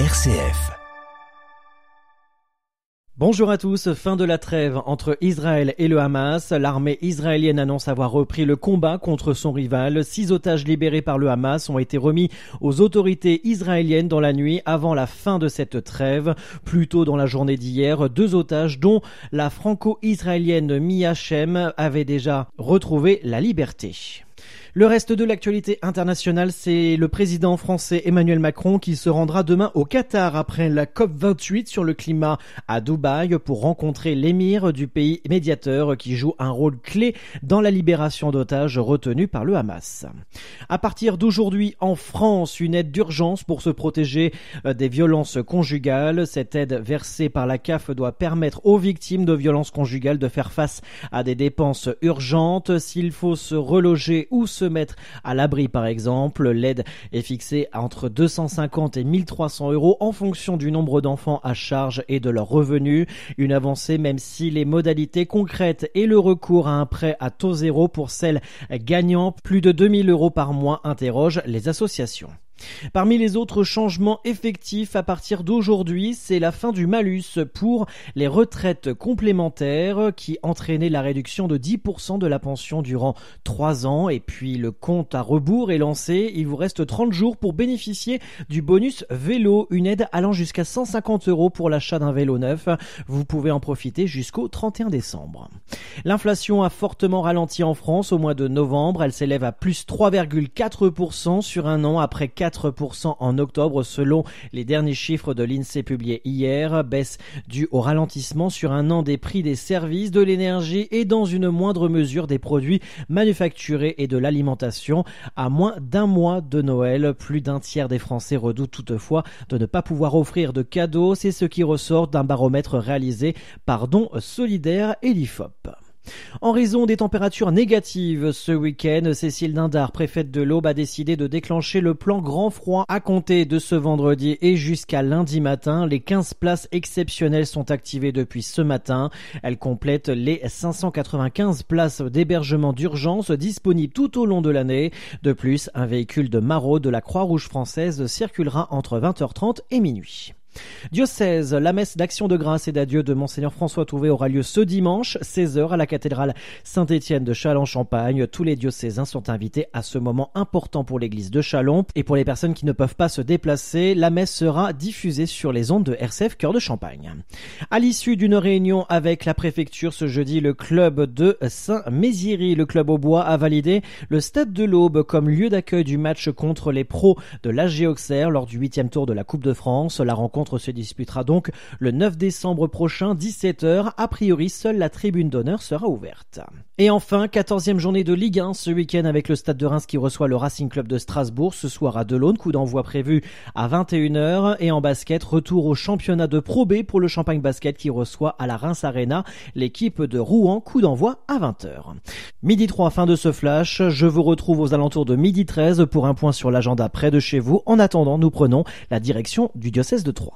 RCF. Bonjour à tous, fin de la trêve entre Israël et le Hamas. L'armée israélienne annonce avoir repris le combat contre son rival. Six otages libérés par le Hamas ont été remis aux autorités israéliennes dans la nuit avant la fin de cette trêve. Plus tôt dans la journée d'hier, deux otages dont la franco-israélienne Mia Shem avaient déjà retrouvé la liberté. Le reste de l'actualité internationale, c'est le président français Emmanuel Macron qui se rendra demain au Qatar après la COP28 sur le climat à Dubaï pour rencontrer l'émir du pays médiateur qui joue un rôle clé dans la libération d'otages retenus par le Hamas. À partir d'aujourd'hui, en France, une aide d'urgence pour se protéger euh, des violences conjugales. Cette aide versée par la CAF doit permettre aux victimes de violences conjugales de faire face à des dépenses urgentes s'il faut se reloger ou se mettre à l'abri par exemple. L'aide est fixée entre 250 et 1300 euros en fonction du nombre d'enfants à charge et de leurs revenus. Une avancée même si les modalités concrètes et le recours à un prêt à taux zéro pour celles gagnant plus de 2000 euros par mois interrogent les associations. Parmi les autres changements effectifs à partir d'aujourd'hui, c'est la fin du malus pour les retraites complémentaires qui entraînait la réduction de 10% de la pension durant 3 ans et puis le compte à rebours est lancé. Il vous reste 30 jours pour bénéficier du bonus vélo, une aide allant jusqu'à 150 euros pour l'achat d'un vélo neuf. Vous pouvez en profiter jusqu'au 31 décembre. L'inflation a fortement ralenti en France au mois de novembre. Elle s'élève à plus 3,4% sur un an après 4% en octobre selon les derniers chiffres de l'INSEE publiés hier, baisse due au ralentissement sur un an des prix des services, de l'énergie et dans une moindre mesure des produits manufacturés et de l'alimentation. À moins d'un mois de Noël, plus d'un tiers des Français redoutent toutefois de ne pas pouvoir offrir de cadeaux. C'est ce qui ressort d'un baromètre réalisé par Don Solidaire et l'IFOP. En raison des températures négatives ce week-end, Cécile Dindar, préfète de l'Aube, a décidé de déclencher le plan grand froid à compter de ce vendredi et jusqu'à lundi matin. Les 15 places exceptionnelles sont activées depuis ce matin. Elles complètent les 595 places d'hébergement d'urgence disponibles tout au long de l'année. De plus, un véhicule de Marot de la Croix-Rouge française circulera entre 20h30 et minuit. Diocèse, la messe d'action de grâce et d'adieu de Monseigneur François Touvet aura lieu ce dimanche, 16h, à la cathédrale Saint-Étienne de Châlons-Champagne. Tous les diocésains sont invités à ce moment important pour l'église de Châlons. Et pour les personnes qui ne peuvent pas se déplacer, la messe sera diffusée sur les ondes de RCF Cœur de Champagne. À l'issue d'une réunion avec la préfecture ce jeudi, le club de Saint-Méziry, le club au bois, a validé le stade de l'Aube comme lieu d'accueil du match contre les pros de l'AG Auxerre lors du huitième tour de la Coupe de France. La rencontre se disputera donc le 9 décembre prochain, 17h. A priori, seule la tribune d'honneur sera ouverte. Et enfin, 14e journée de Ligue 1 ce week-end avec le Stade de Reims qui reçoit le Racing Club de Strasbourg ce soir à Delaune. Coup d'envoi prévu à 21h. Et en basket, retour au championnat de Pro B pour le Champagne Basket qui reçoit à la Reims Arena l'équipe de Rouen. Coup d'envoi à 20h. Midi 3, fin de ce flash. Je vous retrouve aux alentours de midi 13 pour un point sur l'agenda près de chez vous. En attendant, nous prenons la direction du diocèse de Troyes.